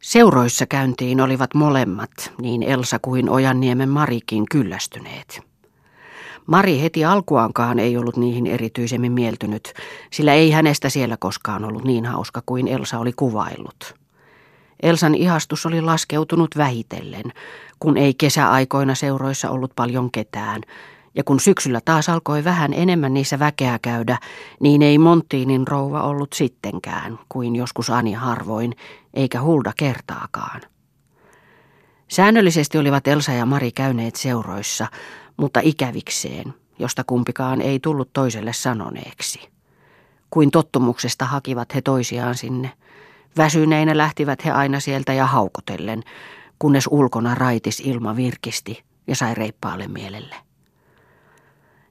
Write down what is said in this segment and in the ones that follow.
Seuroissa käyntiin olivat molemmat, niin Elsa kuin Ojanniemen Marikin kyllästyneet. Mari heti alkuankaan ei ollut niihin erityisemmin mieltynyt, sillä ei hänestä siellä koskaan ollut niin hauska kuin Elsa oli kuvaillut. Elsan ihastus oli laskeutunut vähitellen, kun ei kesäaikoina seuroissa ollut paljon ketään, ja kun syksyllä taas alkoi vähän enemmän niissä väkeä käydä, niin ei Monttiinin rouva ollut sittenkään, kuin joskus Ani harvoin, eikä Hulda kertaakaan. Säännöllisesti olivat Elsa ja Mari käyneet seuroissa, mutta ikävikseen, josta kumpikaan ei tullut toiselle sanoneeksi. Kuin tottumuksesta hakivat he toisiaan sinne. Väsyneinä lähtivät he aina sieltä ja haukotellen, kunnes ulkona raitis ilma virkisti ja sai reippaalle mielelle.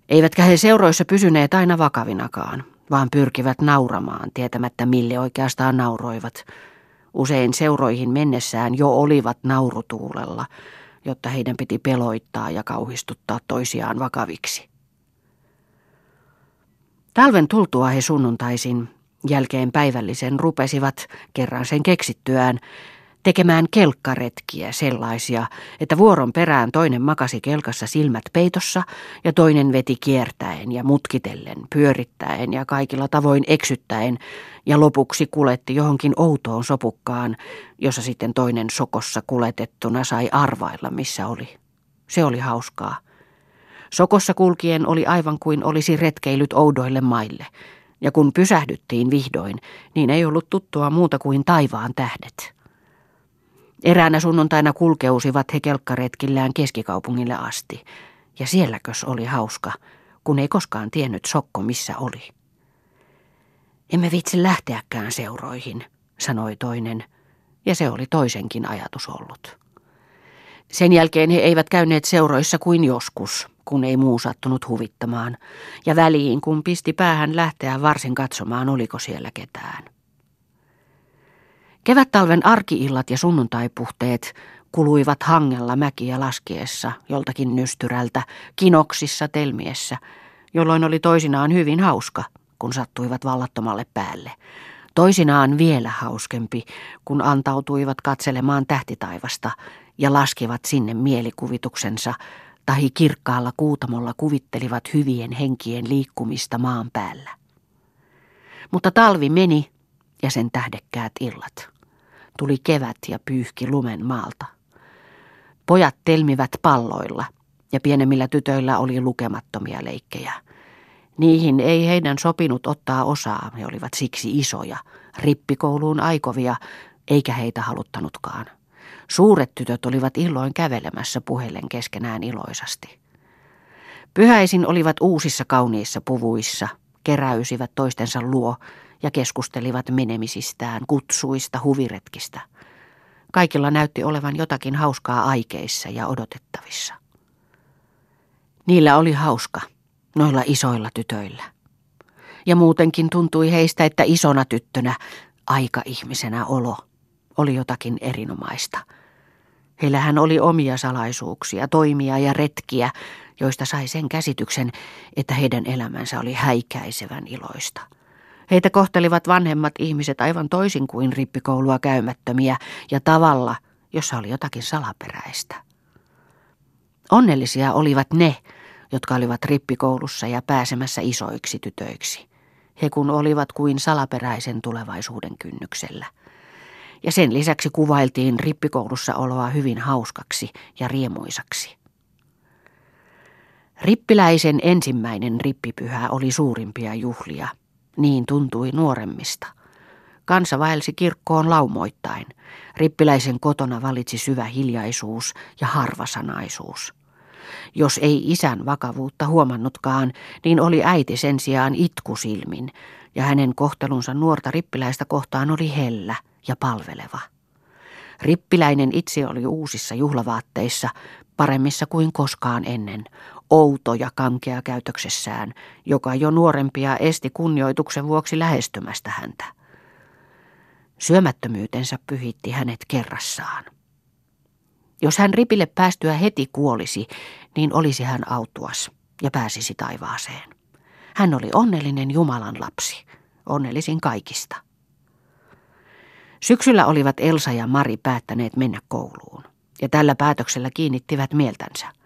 Eivätkä he seuroissa pysyneet aina vakavinakaan, vaan pyrkivät nauramaan, tietämättä mille oikeastaan nauroivat. Usein seuroihin mennessään jo olivat naurutuulella, jotta heidän piti peloittaa ja kauhistuttaa toisiaan vakaviksi. Talven tultua he sunnuntaisin, jälkeen päivällisen rupesivat, kerran sen keksittyään, tekemään kelkkaretkiä sellaisia, että vuoron perään toinen makasi kelkassa silmät peitossa ja toinen veti kiertäen ja mutkitellen, pyörittäen ja kaikilla tavoin eksyttäen ja lopuksi kuletti johonkin outoon sopukkaan, jossa sitten toinen sokossa kuletettuna sai arvailla missä oli. Se oli hauskaa. Sokossa kulkien oli aivan kuin olisi retkeilyt oudoille maille, ja kun pysähdyttiin vihdoin, niin ei ollut tuttua muuta kuin taivaan tähdet. Eräänä sunnuntaina kulkeusivat he kelkkaretkillään keskikaupungille asti, ja sielläkös oli hauska, kun ei koskaan tiennyt Sokko missä oli. Emme vitsi lähteäkään seuroihin, sanoi toinen, ja se oli toisenkin ajatus ollut. Sen jälkeen he eivät käyneet seuroissa kuin joskus, kun ei muu sattunut huvittamaan, ja väliin kun pisti päähän lähteä varsin katsomaan, oliko siellä ketään. Kevättalven arkiillat ja sunnuntaipuhteet kuluivat hangella mäkiä laskiessa joltakin nystyrältä, kinoksissa telmiessä, jolloin oli toisinaan hyvin hauska, kun sattuivat vallattomalle päälle. Toisinaan vielä hauskempi, kun antautuivat katselemaan tähtitaivasta ja laskivat sinne mielikuvituksensa, tahi kirkkaalla kuutamolla kuvittelivat hyvien henkien liikkumista maan päällä. Mutta talvi meni ja sen tähdekkäät illat. Tuli kevät ja pyyhki lumen maalta. Pojat telmivät palloilla ja pienemmillä tytöillä oli lukemattomia leikkejä. Niihin ei heidän sopinut ottaa osaa, he olivat siksi isoja, rippikouluun aikovia, eikä heitä haluttanutkaan. Suuret tytöt olivat illoin kävelemässä puhelen keskenään iloisasti. Pyhäisin olivat uusissa kauniissa puvuissa, keräysivät toistensa luo ja keskustelivat menemisistään, kutsuista, huviretkistä. Kaikilla näytti olevan jotakin hauskaa aikeissa ja odotettavissa. Niillä oli hauska, noilla isoilla tytöillä. Ja muutenkin tuntui heistä, että isona tyttönä, aika-ihmisenä olo, oli jotakin erinomaista. Heillähän oli omia salaisuuksia, toimia ja retkiä, joista sai sen käsityksen, että heidän elämänsä oli häikäisevän iloista – Heitä kohtelivat vanhemmat ihmiset aivan toisin kuin rippikoulua käymättömiä ja tavalla, jossa oli jotakin salaperäistä. Onnellisia olivat ne, jotka olivat rippikoulussa ja pääsemässä isoiksi tytöiksi. He kun olivat kuin salaperäisen tulevaisuuden kynnyksellä. Ja sen lisäksi kuvailtiin rippikoulussa oloa hyvin hauskaksi ja riemuisaksi. Rippiläisen ensimmäinen rippipyhä oli suurimpia juhlia – niin tuntui nuoremmista. Kansa vaelsi kirkkoon laumoittain. Rippiläisen kotona valitsi syvä hiljaisuus ja harvasanaisuus. Jos ei isän vakavuutta huomannutkaan, niin oli äiti sen sijaan itkusilmin, ja hänen kohtelunsa nuorta rippiläistä kohtaan oli hellä ja palveleva. Rippiläinen itse oli uusissa juhlavaatteissa, paremmissa kuin koskaan ennen, outo ja kankea käytöksessään, joka jo nuorempia esti kunnioituksen vuoksi lähestymästä häntä. Syömättömyytensä pyhitti hänet kerrassaan. Jos hän ripille päästyä heti kuolisi, niin olisi hän autuas ja pääsisi taivaaseen. Hän oli onnellinen Jumalan lapsi, onnellisin kaikista. Syksyllä olivat Elsa ja Mari päättäneet mennä kouluun, ja tällä päätöksellä kiinnittivät mieltänsä.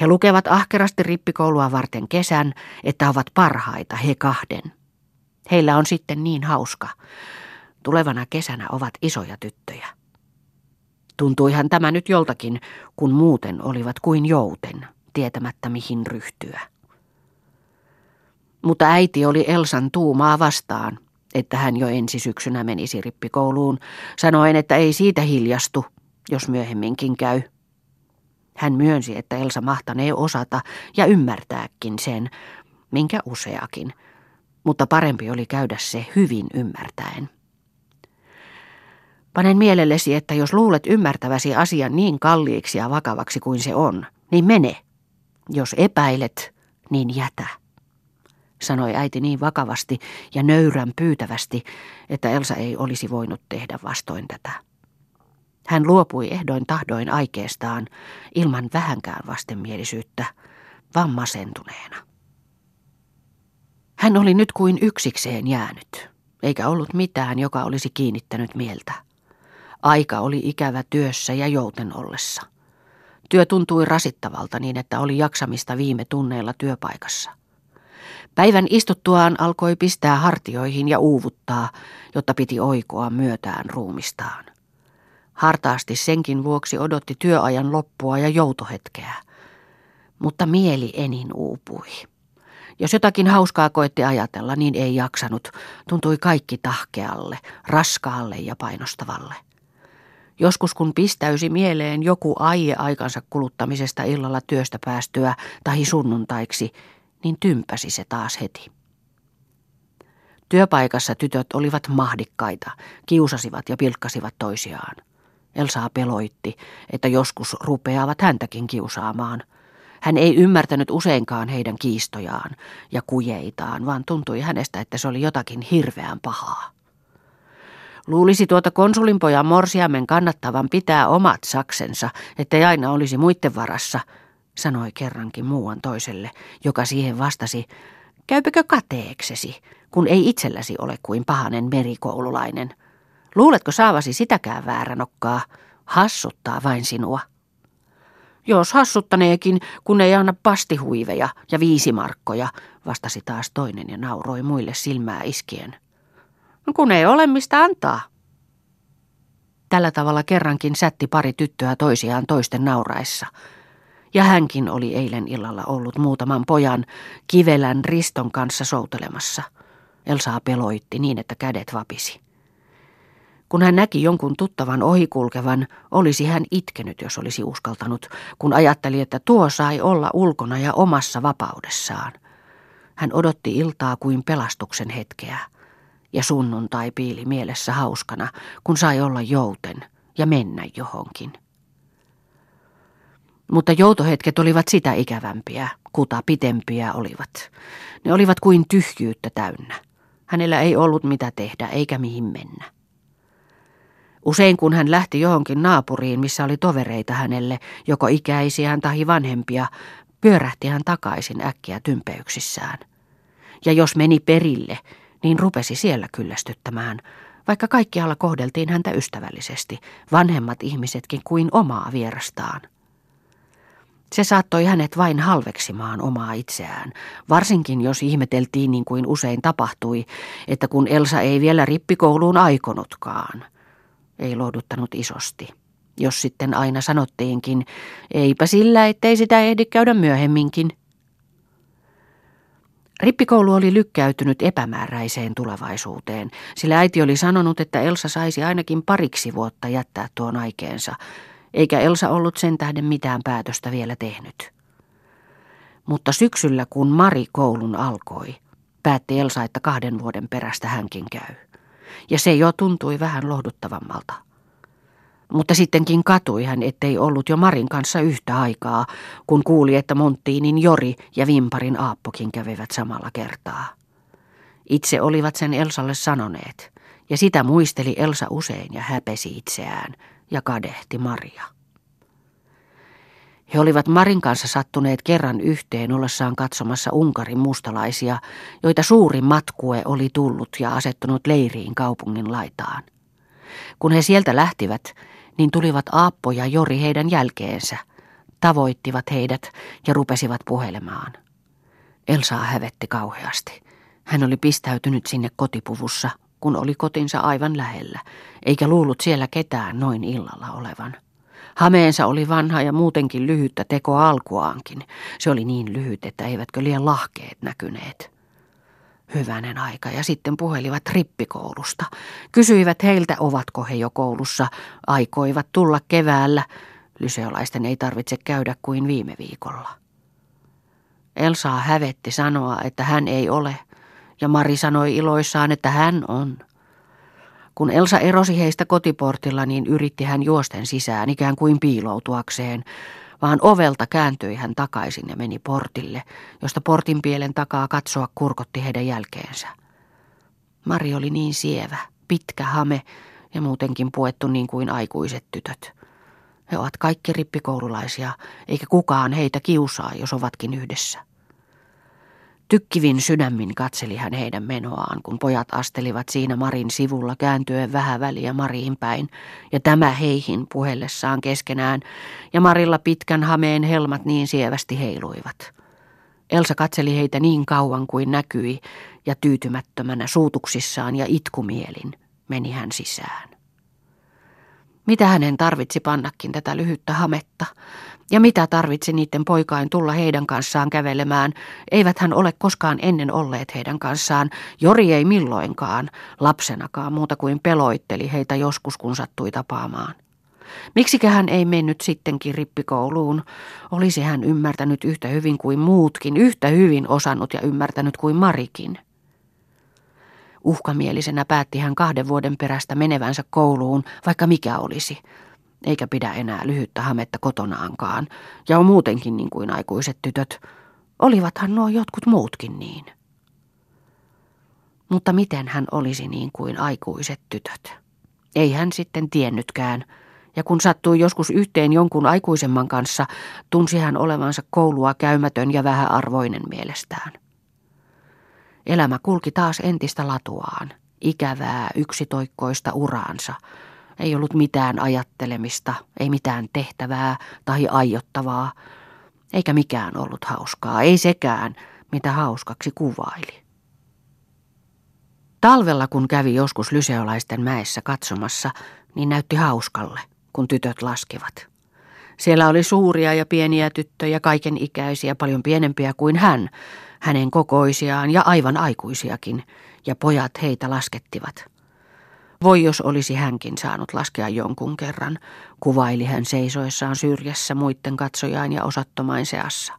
He lukevat ahkerasti rippikoulua varten kesän, että ovat parhaita he kahden. Heillä on sitten niin hauska. Tulevana kesänä ovat isoja tyttöjä. Tuntuihan tämä nyt joltakin, kun muuten olivat kuin jouten, tietämättä mihin ryhtyä. Mutta äiti oli Elsan tuumaa vastaan, että hän jo ensi syksynä menisi rippikouluun, sanoen, että ei siitä hiljastu, jos myöhemminkin käy. Hän myönsi, että Elsa mahtanee osata ja ymmärtääkin sen, minkä useakin, mutta parempi oli käydä se hyvin ymmärtäen. Panen mielellesi, että jos luulet ymmärtäväsi asian niin kalliiksi ja vakavaksi kuin se on, niin mene. Jos epäilet, niin jätä sanoi äiti niin vakavasti ja nöyrän pyytävästi, että Elsa ei olisi voinut tehdä vastoin tätä. Hän luopui ehdoin tahdoin aikeestaan, ilman vähänkään vastenmielisyyttä, vaan masentuneena. Hän oli nyt kuin yksikseen jäänyt, eikä ollut mitään, joka olisi kiinnittänyt mieltä. Aika oli ikävä työssä ja jouten ollessa. Työ tuntui rasittavalta niin, että oli jaksamista viime tunneilla työpaikassa – Päivän istuttuaan alkoi pistää hartioihin ja uuvuttaa, jotta piti oikoa myötään ruumistaan. Hartaasti senkin vuoksi odotti työajan loppua ja joutohetkeä. Mutta mieli enin uupui. Jos jotakin hauskaa koetti ajatella, niin ei jaksanut. Tuntui kaikki tahkealle, raskaalle ja painostavalle. Joskus kun pistäysi mieleen joku aie aikansa kuluttamisesta illalla työstä päästyä tai sunnuntaiksi, niin tympäsi se taas heti. Työpaikassa tytöt olivat mahdikkaita, kiusasivat ja pilkkasivat toisiaan. Elsaa peloitti, että joskus rupeavat häntäkin kiusaamaan. Hän ei ymmärtänyt useinkaan heidän kiistojaan ja kujeitaan, vaan tuntui hänestä, että se oli jotakin hirveän pahaa. Luulisi tuota konsulinpojan morsiamen kannattavan pitää omat saksensa, ettei aina olisi muiden varassa – sanoi kerrankin muuan toiselle, joka siihen vastasi, käypekö kateeksesi, kun ei itselläsi ole kuin pahanen merikoululainen. Luuletko saavasi sitäkään vääränokkaa? Hassuttaa vain sinua. Jos hassuttaneekin, kun ei anna pastihuiveja ja viisi markkoja, vastasi taas toinen ja nauroi muille silmää iskien. No kun ei ole mistä antaa. Tällä tavalla kerrankin sätti pari tyttöä toisiaan toisten nauraessa – ja hänkin oli eilen illalla ollut muutaman pojan kivelän riston kanssa soutelemassa. Elsaa peloitti niin, että kädet vapisi. Kun hän näki jonkun tuttavan ohikulkevan, olisi hän itkenyt, jos olisi uskaltanut, kun ajatteli, että tuo sai olla ulkona ja omassa vapaudessaan. Hän odotti iltaa kuin pelastuksen hetkeä, ja sunnuntai piili mielessä hauskana, kun sai olla jouten ja mennä johonkin. Mutta joutohetket olivat sitä ikävämpiä, kuta pitempiä olivat. Ne olivat kuin tyhjyyttä täynnä. Hänellä ei ollut mitä tehdä eikä mihin mennä. Usein kun hän lähti johonkin naapuriin, missä oli tovereita hänelle, joko ikäisiään tai vanhempia, pyörähti hän takaisin äkkiä tympeyksissään. Ja jos meni perille, niin rupesi siellä kyllästyttämään, vaikka kaikkialla kohdeltiin häntä ystävällisesti, vanhemmat ihmisetkin kuin omaa vierastaan. Se saattoi hänet vain halveksimaan omaa itseään, varsinkin jos ihmeteltiin niin kuin usein tapahtui, että kun Elsa ei vielä rippikouluun aikonutkaan. Ei lohduttanut isosti. Jos sitten aina sanottiinkin, eipä sillä, ettei sitä ehdi käydä myöhemminkin. Rippikoulu oli lykkäytynyt epämääräiseen tulevaisuuteen, sillä äiti oli sanonut, että Elsa saisi ainakin pariksi vuotta jättää tuon aikeensa – eikä Elsa ollut sen tähden mitään päätöstä vielä tehnyt. Mutta syksyllä, kun Mari koulun alkoi, päätti Elsa, että kahden vuoden perästä hänkin käy. Ja se jo tuntui vähän lohduttavammalta. Mutta sittenkin katui hän, ettei ollut jo Marin kanssa yhtä aikaa, kun kuuli, että Monttiinin Jori ja Vimparin Aappokin kävivät samalla kertaa. Itse olivat sen Elsalle sanoneet, ja sitä muisteli Elsa usein ja häpesi itseään – ja kadehti Maria. He olivat Marin kanssa sattuneet kerran yhteen ollessaan katsomassa Unkarin mustalaisia, joita suuri matkue oli tullut ja asettunut leiriin kaupungin laitaan. Kun he sieltä lähtivät, niin tulivat Aappo ja Jori heidän jälkeensä, tavoittivat heidät ja rupesivat puhelemaan. Elsaa hävetti kauheasti. Hän oli pistäytynyt sinne kotipuvussa, kun oli kotinsa aivan lähellä, eikä luullut siellä ketään noin illalla olevan. Hameensa oli vanha ja muutenkin lyhyttä teko alkuaankin. Se oli niin lyhyt, että eivätkö liian lahkeet näkyneet. Hyvänen aika ja sitten puhelivat rippikoulusta. Kysyivät heiltä, ovatko he jo koulussa, aikoivat tulla keväällä. Lyseolaisten ei tarvitse käydä kuin viime viikolla. Elsaa hävetti sanoa, että hän ei ole, ja Mari sanoi iloissaan, että hän on. Kun Elsa erosi heistä kotiportilla, niin yritti hän juosten sisään ikään kuin piiloutuakseen, vaan ovelta kääntyi hän takaisin ja meni portille, josta portin pielen takaa katsoa kurkotti heidän jälkeensä. Mari oli niin sievä, pitkä hame ja muutenkin puettu niin kuin aikuiset tytöt. He ovat kaikki rippikoululaisia, eikä kukaan heitä kiusaa, jos ovatkin yhdessä. Tykkivin sydämin katseli hän heidän menoaan, kun pojat astelivat siinä Marin sivulla kääntyen vähän väliä Mariin päin, ja tämä heihin puhellessaan keskenään, ja Marilla pitkän hameen helmat niin sievästi heiluivat. Elsa katseli heitä niin kauan kuin näkyi, ja tyytymättömänä suutuksissaan ja itkumielin meni hän sisään. Mitä hänen tarvitsi pannakin tätä lyhyttä hametta? Ja mitä tarvitsi niiden poikain tulla heidän kanssaan kävelemään? Eivät hän ole koskaan ennen olleet heidän kanssaan. Jori ei milloinkaan, lapsenakaan muuta kuin peloitteli heitä joskus, kun sattui tapaamaan. Miksikä hän ei mennyt sittenkin rippikouluun? Olisi hän ymmärtänyt yhtä hyvin kuin muutkin, yhtä hyvin osannut ja ymmärtänyt kuin Marikin. Uhkamielisenä päätti hän kahden vuoden perästä menevänsä kouluun, vaikka mikä olisi. Eikä pidä enää lyhyttä hametta kotonaankaan, ja on muutenkin niin kuin aikuiset tytöt. Olivathan nuo jotkut muutkin niin. Mutta miten hän olisi niin kuin aikuiset tytöt? Ei hän sitten tiennytkään, ja kun sattui joskus yhteen jonkun aikuisemman kanssa, tunsi hän olevansa koulua käymätön ja vähäarvoinen mielestään. Elämä kulki taas entistä latuaan, ikävää yksitoikkoista uraansa. Ei ollut mitään ajattelemista, ei mitään tehtävää tai aiottavaa, eikä mikään ollut hauskaa, ei sekään, mitä hauskaksi kuvaili. Talvella, kun kävi joskus lyseolaisten mäessä katsomassa, niin näytti hauskalle, kun tytöt laskivat. Siellä oli suuria ja pieniä tyttöjä, kaiken ikäisiä, paljon pienempiä kuin hän, hänen kokoisiaan ja aivan aikuisiakin, ja pojat heitä laskettivat. Voi jos olisi hänkin saanut laskea jonkun kerran, kuvaili hän seisoessaan syrjässä muiden katsojaan ja osattomain seassa.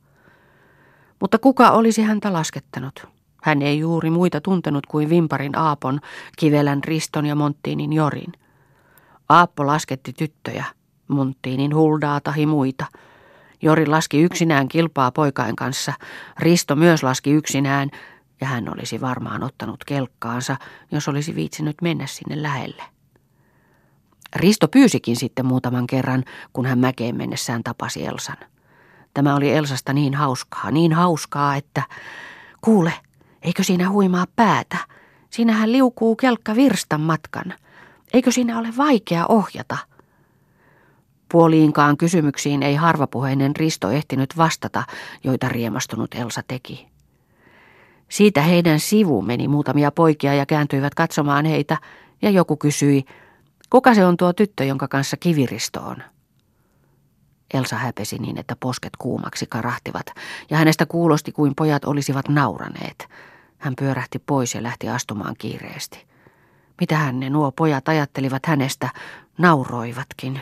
Mutta kuka olisi häntä laskettanut? Hän ei juuri muita tuntenut kuin Vimparin Aapon, Kivelän Riston ja Monttiinin Jorin. Aappo lasketti tyttöjä, Monttiinin Huldaa tahi muita – Jori laski yksinään kilpaa poikain kanssa. Risto myös laski yksinään, ja hän olisi varmaan ottanut kelkkaansa, jos olisi viitsinyt mennä sinne lähelle. Risto pyysikin sitten muutaman kerran, kun hän mäkeen mennessään tapasi Elsan. Tämä oli Elsasta niin hauskaa, niin hauskaa, että kuule, eikö siinä huimaa päätä? Siinähän liukuu kelkka virstan matkan. Eikö siinä ole vaikea ohjata? Puoliinkaan kysymyksiin ei harvapuheinen Risto ehtinyt vastata, joita riemastunut Elsa teki. Siitä heidän sivu meni muutamia poikia ja kääntyivät katsomaan heitä, ja joku kysyi, kuka se on tuo tyttö, jonka kanssa kiviristo on? Elsa häpesi niin, että posket kuumaksi karahtivat, ja hänestä kuulosti kuin pojat olisivat nauraneet. Hän pyörähti pois ja lähti astumaan kiireesti. Mitähän ne nuo pojat ajattelivat hänestä, nauroivatkin.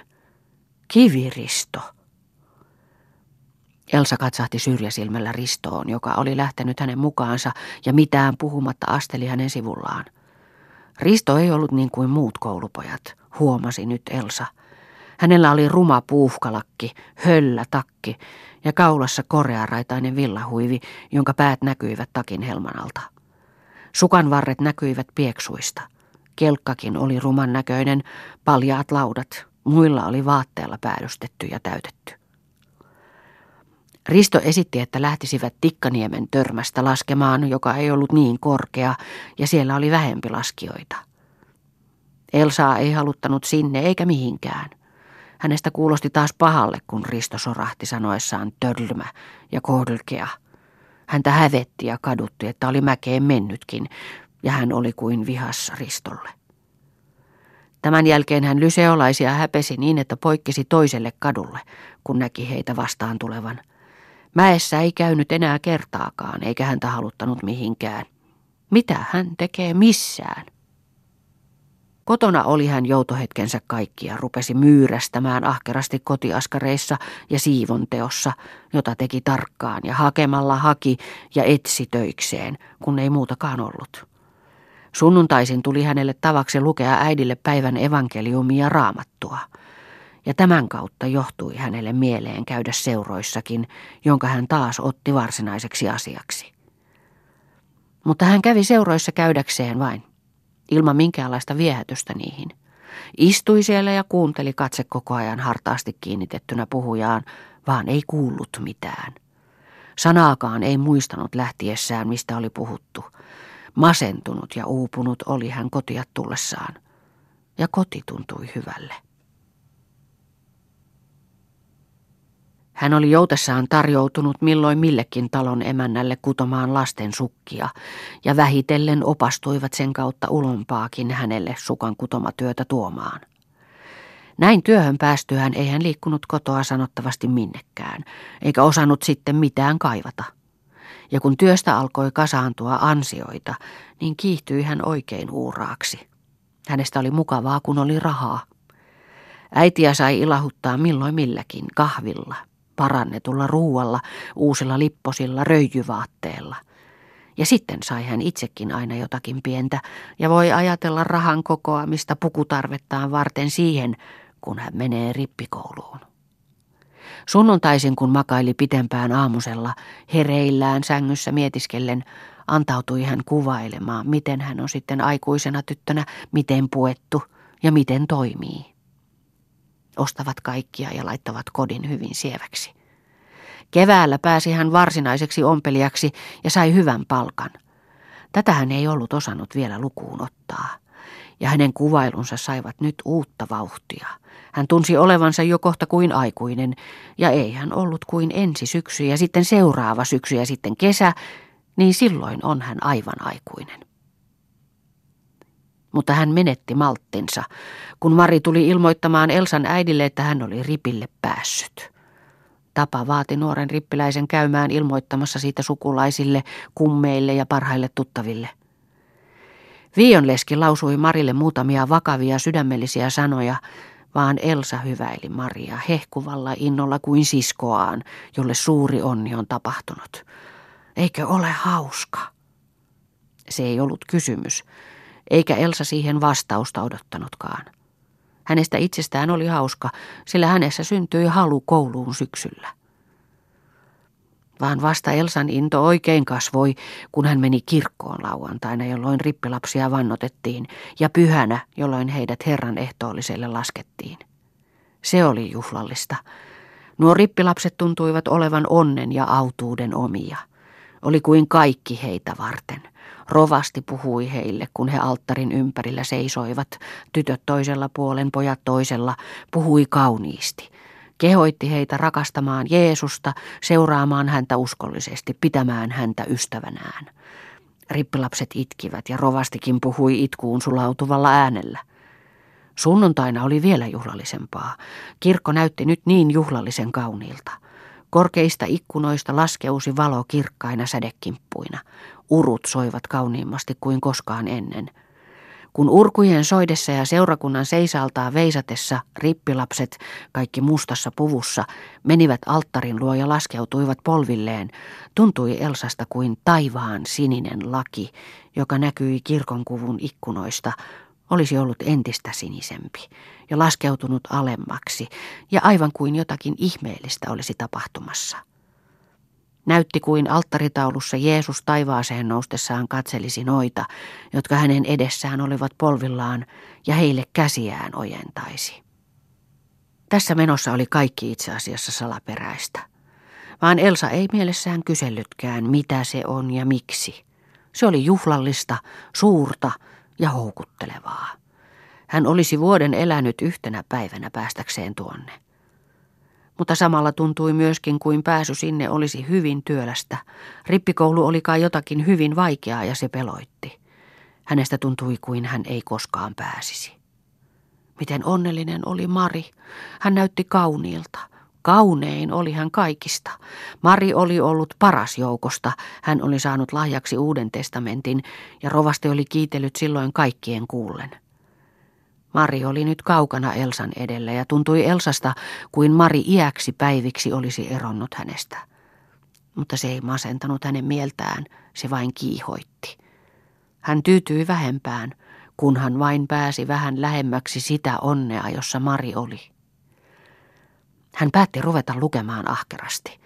Kiviristo. Elsa katsahti syrjäsilmällä Ristoon, joka oli lähtenyt hänen mukaansa ja mitään puhumatta asteli hänen sivullaan. Risto ei ollut niin kuin muut koulupojat, huomasi nyt Elsa. Hänellä oli ruma puuhkalakki, höllä takki ja kaulassa korearaitainen villahuivi, jonka päät näkyivät takin helman alta. Sukan varret näkyivät pieksuista. Kelkkakin oli ruman näköinen, paljaat laudat, Muilla oli vaatteella päällystetty ja täytetty. Risto esitti, että lähtisivät Tikkaniemen törmästä laskemaan, joka ei ollut niin korkea, ja siellä oli vähempi laskijoita. Elsaa ei haluttanut sinne eikä mihinkään. Hänestä kuulosti taas pahalle, kun Risto sorahti sanoessaan törlmä ja kohdlkea. Häntä hävetti ja kadutti, että oli mäkeen mennytkin, ja hän oli kuin vihassa Ristolle. Tämän jälkeen hän lyseolaisia häpesi niin, että poikkesi toiselle kadulle, kun näki heitä vastaan tulevan. Mäessä ei käynyt enää kertaakaan, eikä häntä haluttanut mihinkään. Mitä hän tekee missään? Kotona oli hän joutohetkensä kaikki ja rupesi myyrästämään ahkerasti kotiaskareissa ja siivonteossa, jota teki tarkkaan ja hakemalla haki ja etsi töikseen, kun ei muutakaan ollut. Sunnuntaisin tuli hänelle tavaksi lukea äidille päivän evankeliumia raamattua. Ja tämän kautta johtui hänelle mieleen käydä seuroissakin, jonka hän taas otti varsinaiseksi asiaksi. Mutta hän kävi seuroissa käydäkseen vain, ilman minkäänlaista viehätystä niihin. Istui siellä ja kuunteli katse koko ajan hartaasti kiinnitettynä puhujaan, vaan ei kuullut mitään. Sanaakaan ei muistanut lähtiessään, mistä oli puhuttu. Masentunut ja uupunut oli hän kotia tullessaan, ja koti tuntui hyvälle. Hän oli joutessaan tarjoutunut milloin millekin talon emännälle kutomaan lasten sukkia, ja vähitellen opastuivat sen kautta ulompaakin hänelle sukan kutomatyötä tuomaan. Näin työhön päästyään ei hän liikkunut kotoa sanottavasti minnekään, eikä osannut sitten mitään kaivata. Ja kun työstä alkoi kasaantua ansioita, niin kiihtyi hän oikein uuraaksi. Hänestä oli mukavaa, kun oli rahaa. Äitiä sai ilahuttaa milloin milläkin kahvilla – parannetulla ruualla, uusilla lipposilla, röijyvaatteella. Ja sitten sai hän itsekin aina jotakin pientä ja voi ajatella rahan kokoamista pukutarvettaan varten siihen, kun hän menee rippikouluun. Sunnuntaisin, kun makaili pitempään aamusella, hereillään sängyssä mietiskellen, antautui hän kuvailemaan, miten hän on sitten aikuisena tyttönä, miten puettu ja miten toimii ostavat kaikkia ja laittavat kodin hyvin sieväksi. Keväällä pääsi hän varsinaiseksi ompelijaksi ja sai hyvän palkan. Tätä hän ei ollut osannut vielä lukuun ottaa. Ja hänen kuvailunsa saivat nyt uutta vauhtia. Hän tunsi olevansa jo kohta kuin aikuinen, ja ei hän ollut kuin ensi syksy ja sitten seuraava syksy ja sitten kesä, niin silloin on hän aivan aikuinen mutta hän menetti malttinsa, kun Mari tuli ilmoittamaan Elsan äidille, että hän oli ripille päässyt. Tapa vaati nuoren rippiläisen käymään ilmoittamassa siitä sukulaisille, kummeille ja parhaille tuttaville. Viionleski lausui Marille muutamia vakavia sydämellisiä sanoja, vaan Elsa hyväili Maria hehkuvalla innolla kuin siskoaan, jolle suuri onni on tapahtunut. Eikö ole hauska? Se ei ollut kysymys eikä Elsa siihen vastausta odottanutkaan. Hänestä itsestään oli hauska, sillä hänessä syntyi halu kouluun syksyllä. Vaan vasta Elsan into oikein kasvoi, kun hän meni kirkkoon lauantaina, jolloin rippilapsia vannotettiin, ja pyhänä, jolloin heidät Herran ehtoolliselle laskettiin. Se oli juhlallista. Nuo rippilapset tuntuivat olevan onnen ja autuuden omia. Oli kuin kaikki heitä varten. Rovasti puhui heille, kun he alttarin ympärillä seisoivat, tytöt toisella puolen, pojat toisella, puhui kauniisti. Kehoitti heitä rakastamaan Jeesusta, seuraamaan häntä uskollisesti, pitämään häntä ystävänään. Rippilapset itkivät ja rovastikin puhui itkuun sulautuvalla äänellä. Sunnuntaina oli vielä juhlallisempaa. Kirkko näytti nyt niin juhlallisen kauniilta. Korkeista ikkunoista laskeusi valo kirkkaina sädekimppuina. Urut soivat kauniimmasti kuin koskaan ennen. Kun urkujen soidessa ja seurakunnan seisaltaa veisatessa rippilapset, kaikki mustassa puvussa, menivät alttarin luo ja laskeutuivat polvilleen, tuntui Elsasta kuin taivaan sininen laki, joka näkyi kirkonkuvun ikkunoista, olisi ollut entistä sinisempi ja laskeutunut alemmaksi, ja aivan kuin jotakin ihmeellistä olisi tapahtumassa. Näytti kuin alttaritaulussa Jeesus taivaaseen noustessaan katselisi noita, jotka hänen edessään olivat polvillaan, ja heille käsiään ojentaisi. Tässä menossa oli kaikki itse asiassa salaperäistä. Vaan Elsa ei mielessään kysellytkään, mitä se on ja miksi. Se oli juhlallista, suurta ja houkuttelevaa. Hän olisi vuoden elänyt yhtenä päivänä päästäkseen tuonne. Mutta samalla tuntui myöskin kuin pääsy sinne olisi hyvin työlästä. Rippikoulu oli kai jotakin hyvin vaikeaa ja se peloitti. Hänestä tuntui kuin hän ei koskaan pääsisi. Miten onnellinen oli Mari. Hän näytti kauniilta. Kaunein oli hän kaikista. Mari oli ollut paras joukosta. Hän oli saanut lahjaksi uuden testamentin ja rovasti oli kiitellyt silloin kaikkien kuullen. Mari oli nyt kaukana Elsan edellä ja tuntui Elsasta kuin Mari iäksi päiviksi olisi eronnut hänestä. Mutta se ei masentanut hänen mieltään, se vain kiihoitti. Hän tyytyi vähempään, kunhan vain pääsi vähän lähemmäksi sitä onnea, jossa Mari oli. Hän päätti ruveta lukemaan ahkerasti.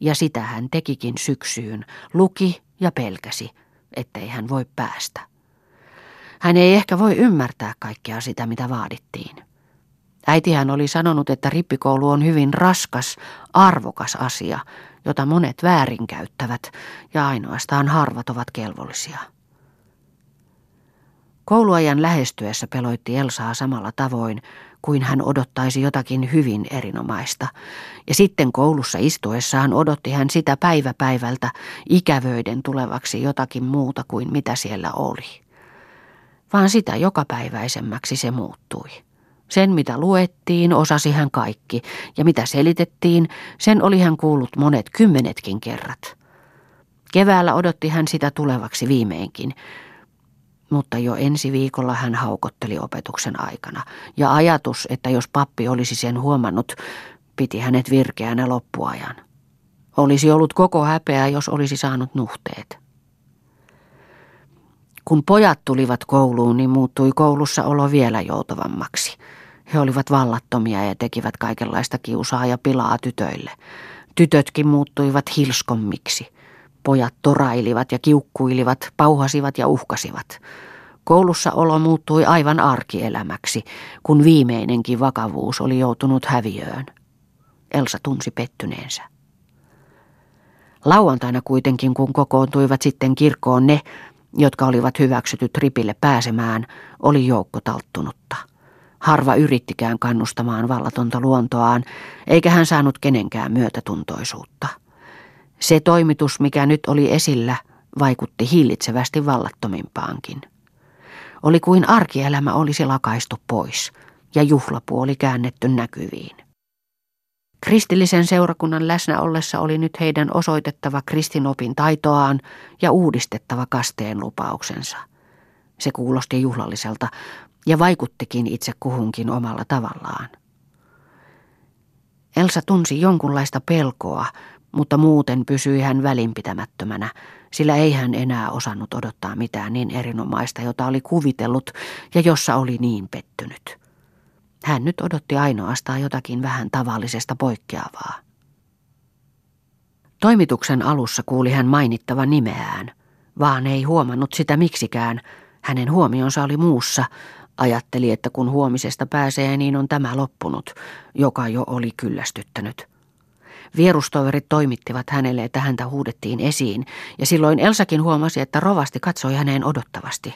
Ja sitä hän tekikin syksyyn, luki ja pelkäsi, ettei hän voi päästä. Hän ei ehkä voi ymmärtää kaikkea sitä, mitä vaadittiin. Äitihän oli sanonut, että rippikoulu on hyvin raskas, arvokas asia, jota monet väärinkäyttävät ja ainoastaan harvat ovat kelvollisia. Kouluajan lähestyessä peloitti Elsaa samalla tavoin, kuin hän odottaisi jotakin hyvin erinomaista. Ja sitten koulussa istuessaan odotti hän sitä päivä päivältä ikävöiden tulevaksi jotakin muuta kuin mitä siellä oli. Vaan sitä jokapäiväisemmäksi se muuttui. Sen, mitä luettiin, osasi hän kaikki, ja mitä selitettiin, sen oli hän kuullut monet kymmenetkin kerrat. Keväällä odotti hän sitä tulevaksi viimeinkin, mutta jo ensi viikolla hän haukotteli opetuksen aikana, ja ajatus, että jos pappi olisi sen huomannut, piti hänet virkeänä loppuajan. Olisi ollut koko häpeä, jos olisi saanut nuhteet. Kun pojat tulivat kouluun, niin muuttui koulussa olo vielä joutavammaksi. He olivat vallattomia ja tekivät kaikenlaista kiusaa ja pilaa tytöille. Tytötkin muuttuivat hilskommiksi – Pojat torailivat ja kiukkuilivat, pauhasivat ja uhkasivat. Koulussa olo muuttui aivan arkielämäksi, kun viimeinenkin vakavuus oli joutunut häviöön. Elsa tunsi pettyneensä. Lauantaina kuitenkin, kun kokoontuivat sitten kirkkoon ne, jotka olivat hyväksytyt ripille pääsemään, oli joukko talttunutta. Harva yrittikään kannustamaan vallatonta luontoaan, eikä hän saanut kenenkään myötätuntoisuutta. Se toimitus, mikä nyt oli esillä, vaikutti hillitsevästi vallattomimpaankin. Oli kuin arkielämä olisi lakaistu pois ja juhlapuoli käännetty näkyviin. Kristillisen seurakunnan läsnä ollessa oli nyt heidän osoitettava kristinopin taitoaan ja uudistettava kasteen lupauksensa. Se kuulosti juhlalliselta ja vaikuttikin itse kuhunkin omalla tavallaan. Elsa tunsi jonkunlaista pelkoa, mutta muuten pysyi hän välinpitämättömänä, sillä ei hän enää osannut odottaa mitään niin erinomaista, jota oli kuvitellut ja jossa oli niin pettynyt. Hän nyt odotti ainoastaan jotakin vähän tavallisesta poikkeavaa. Toimituksen alussa kuuli hän mainittava nimeään, vaan ei huomannut sitä miksikään. Hänen huomionsa oli muussa. Ajatteli, että kun huomisesta pääsee, niin on tämä loppunut, joka jo oli kyllästyttänyt. Vierustoverit toimittivat hänelle, että häntä huudettiin esiin, ja silloin Elsakin huomasi, että rovasti katsoi häneen odottavasti.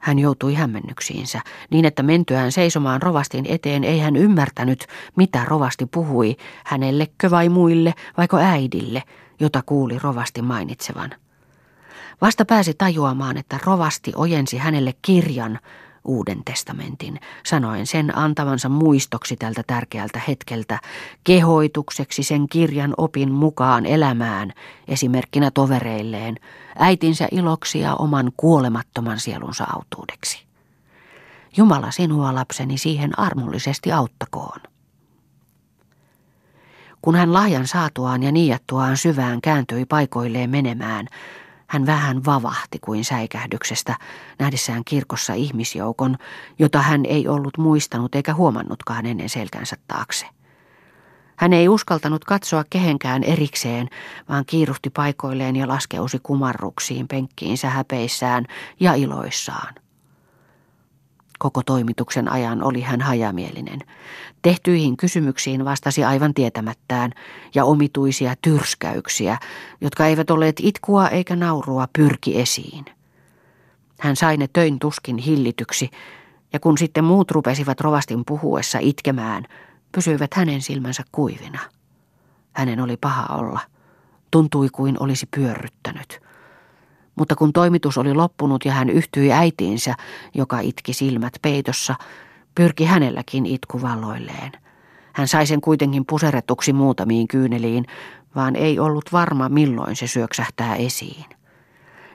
Hän joutui hämmennyksiinsä, niin että mentyään seisomaan rovastin eteen ei hän ymmärtänyt, mitä rovasti puhui, hänellekö vai muille, vaiko äidille, jota kuuli rovasti mainitsevan. Vasta pääsi tajuamaan, että rovasti ojensi hänelle kirjan, Uuden testamentin, sanoen sen antavansa muistoksi tältä tärkeältä hetkeltä, kehoitukseksi sen kirjan opin mukaan elämään, esimerkkinä tovereilleen, äitinsä iloksi ja oman kuolemattoman sielunsa autuudeksi. Jumala sinua lapseni siihen armollisesti auttakoon. Kun hän lahjan saatuaan ja niiattuaan syvään kääntyi paikoilleen menemään, hän vähän vavahti kuin säikähdyksestä, nähdessään kirkossa ihmisjoukon, jota hän ei ollut muistanut eikä huomannutkaan ennen selkänsä taakse. Hän ei uskaltanut katsoa kehenkään erikseen, vaan kiiruhti paikoilleen ja laskeusi kumarruksiin penkkiinsä häpeissään ja iloissaan. Koko toimituksen ajan oli hän hajamielinen. Tehtyihin kysymyksiin vastasi aivan tietämättään ja omituisia tyrskäyksiä, jotka eivät olleet itkua eikä naurua pyrki esiin. Hän sai ne töin tuskin hillityksi, Ja kun sitten muut rupesivat rovastin puhuessa itkemään, pysyivät hänen silmänsä kuivina. Hänen oli paha olla. Tuntui kuin olisi pyörryttänyt. Mutta kun toimitus oli loppunut ja hän yhtyi äitiinsä, joka itki silmät peitossa, pyrki hänelläkin itkuvalloilleen. Hän sai sen kuitenkin puseretuksi muutamiin kyyneliin, vaan ei ollut varma milloin se syöksähtää esiin.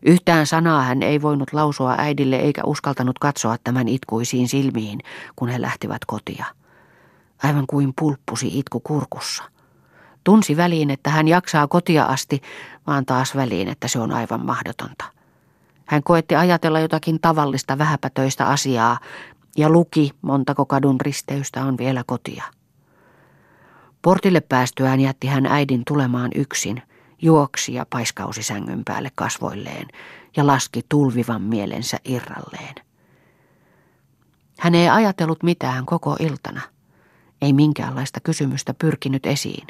Yhtään sanaa hän ei voinut lausua äidille eikä uskaltanut katsoa tämän itkuisiin silmiin, kun he lähtivät kotia. Aivan kuin pulppusi itku kurkussa. Tunsi väliin, että hän jaksaa kotia asti, vaan taas väliin, että se on aivan mahdotonta. Hän koetti ajatella jotakin tavallista vähäpätöistä asiaa ja luki, montako kadun risteystä on vielä kotia. Portille päästyään jätti hän äidin tulemaan yksin, juoksi ja paiskausi sängyn päälle kasvoilleen ja laski tulvivan mielensä irralleen. Hän ei ajatellut mitään koko iltana. Ei minkäänlaista kysymystä pyrkinyt esiin.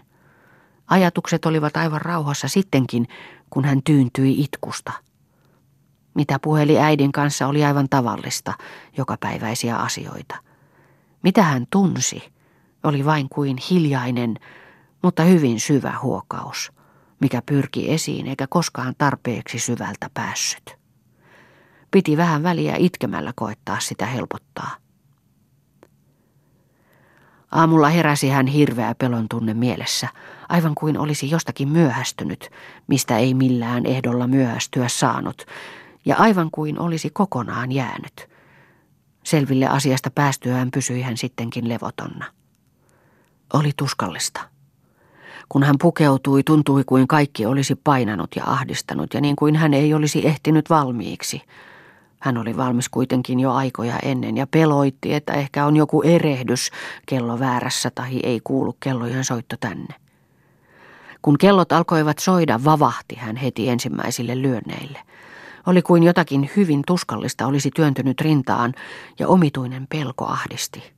Ajatukset olivat aivan rauhassa sittenkin, kun hän tyyntyi itkusta. Mitä puheli äidin kanssa oli aivan tavallista, jokapäiväisiä asioita. Mitä hän tunsi, oli vain kuin hiljainen, mutta hyvin syvä huokaus, mikä pyrki esiin eikä koskaan tarpeeksi syvältä päässyt. Piti vähän väliä itkemällä koettaa sitä helpottaa. Aamulla heräsi hän hirveä pelon tunne mielessä, aivan kuin olisi jostakin myöhästynyt, mistä ei millään ehdolla myöhästyä saanut, ja aivan kuin olisi kokonaan jäänyt. Selville asiasta päästyään pysyi hän sittenkin levotonna. Oli tuskallista. Kun hän pukeutui, tuntui kuin kaikki olisi painanut ja ahdistanut ja niin kuin hän ei olisi ehtinyt valmiiksi – hän oli valmis kuitenkin jo aikoja ennen ja peloitti, että ehkä on joku erehdys kello väärässä tai ei kuulu kellojen soitto tänne. Kun kellot alkoivat soida, vavahti hän heti ensimmäisille lyönneille. Oli kuin jotakin hyvin tuskallista olisi työntynyt rintaan ja omituinen pelko ahdisti.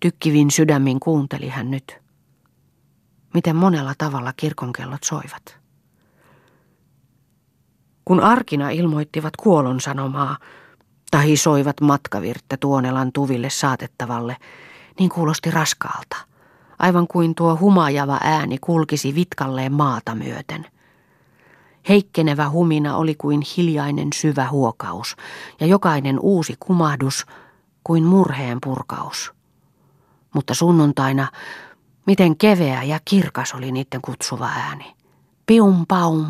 Tykkivin sydämin kuunteli hän nyt. Miten monella tavalla kirkonkellot soivat. Kun arkina ilmoittivat kuolon sanomaa, tai soivat matkavirttä Tuonelan tuville saatettavalle, niin kuulosti raskaalta, aivan kuin tuo humajava ääni kulkisi vitkalleen maata myöten. Heikkenevä humina oli kuin hiljainen syvä huokaus, ja jokainen uusi kumahdus kuin murheen purkaus. Mutta sunnuntaina, miten keveä ja kirkas oli niiden kutsuva ääni. Pium paum,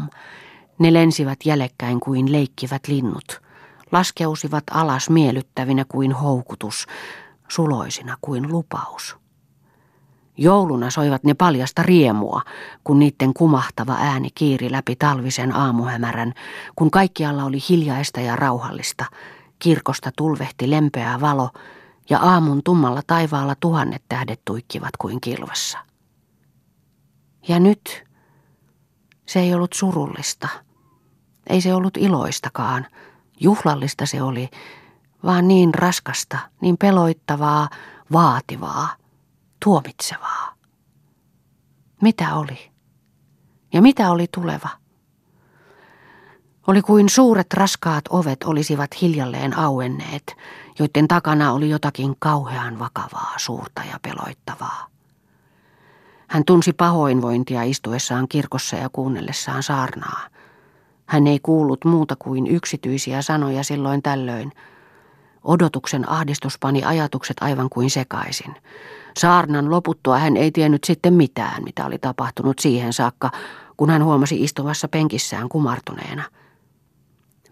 ne lensivät jälekkäin kuin leikkivät linnut, laskeusivat alas miellyttävinä kuin houkutus, suloisina kuin lupaus. Jouluna soivat ne paljasta riemua, kun niiden kumahtava ääni kiiri läpi talvisen aamuhämärän, kun kaikkialla oli hiljaista ja rauhallista, kirkosta tulvehti lempeä valo ja aamun tummalla taivaalla tuhannet tähdet tuikkivat kuin kilvassa. Ja nyt se ei ollut surullista. Ei se ollut iloistakaan. Juhlallista se oli, vaan niin raskasta, niin peloittavaa, vaativaa, tuomitsevaa. Mitä oli? Ja mitä oli tuleva? Oli kuin suuret raskaat ovet olisivat hiljalleen auenneet, joiden takana oli jotakin kauhean vakavaa, suurta ja peloittavaa. Hän tunsi pahoinvointia istuessaan kirkossa ja kuunnellessaan saarnaa. Hän ei kuullut muuta kuin yksityisiä sanoja silloin tällöin. Odotuksen ahdistus pani ajatukset aivan kuin sekaisin. Saarnan loputtua hän ei tiennyt sitten mitään, mitä oli tapahtunut siihen saakka, kun hän huomasi istuvassa penkissään kumartuneena.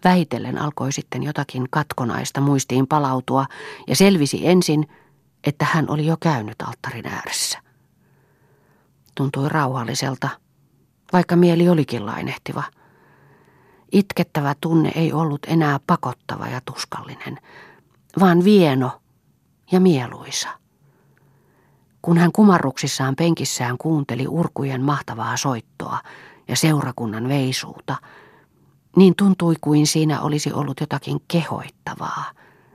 Vähitellen alkoi sitten jotakin katkonaista muistiin palautua ja selvisi ensin, että hän oli jo käynyt alttarin ääressä. Tuntui rauhalliselta, vaikka mieli olikin lainehtiva – Itkettävä tunne ei ollut enää pakottava ja tuskallinen, vaan vieno ja mieluisa. Kun hän kumarruksissaan penkissään kuunteli urkujen mahtavaa soittoa ja seurakunnan veisuuta, niin tuntui kuin siinä olisi ollut jotakin kehoittavaa,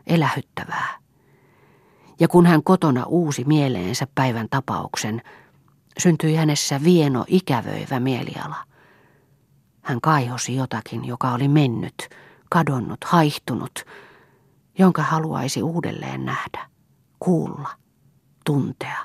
elähyttävää. Ja kun hän kotona uusi mieleensä päivän tapauksen, syntyi hänessä vieno ikävöivä mieliala – hän kaihosi jotakin, joka oli mennyt, kadonnut, haihtunut, jonka haluaisi uudelleen nähdä, kuulla, tuntea.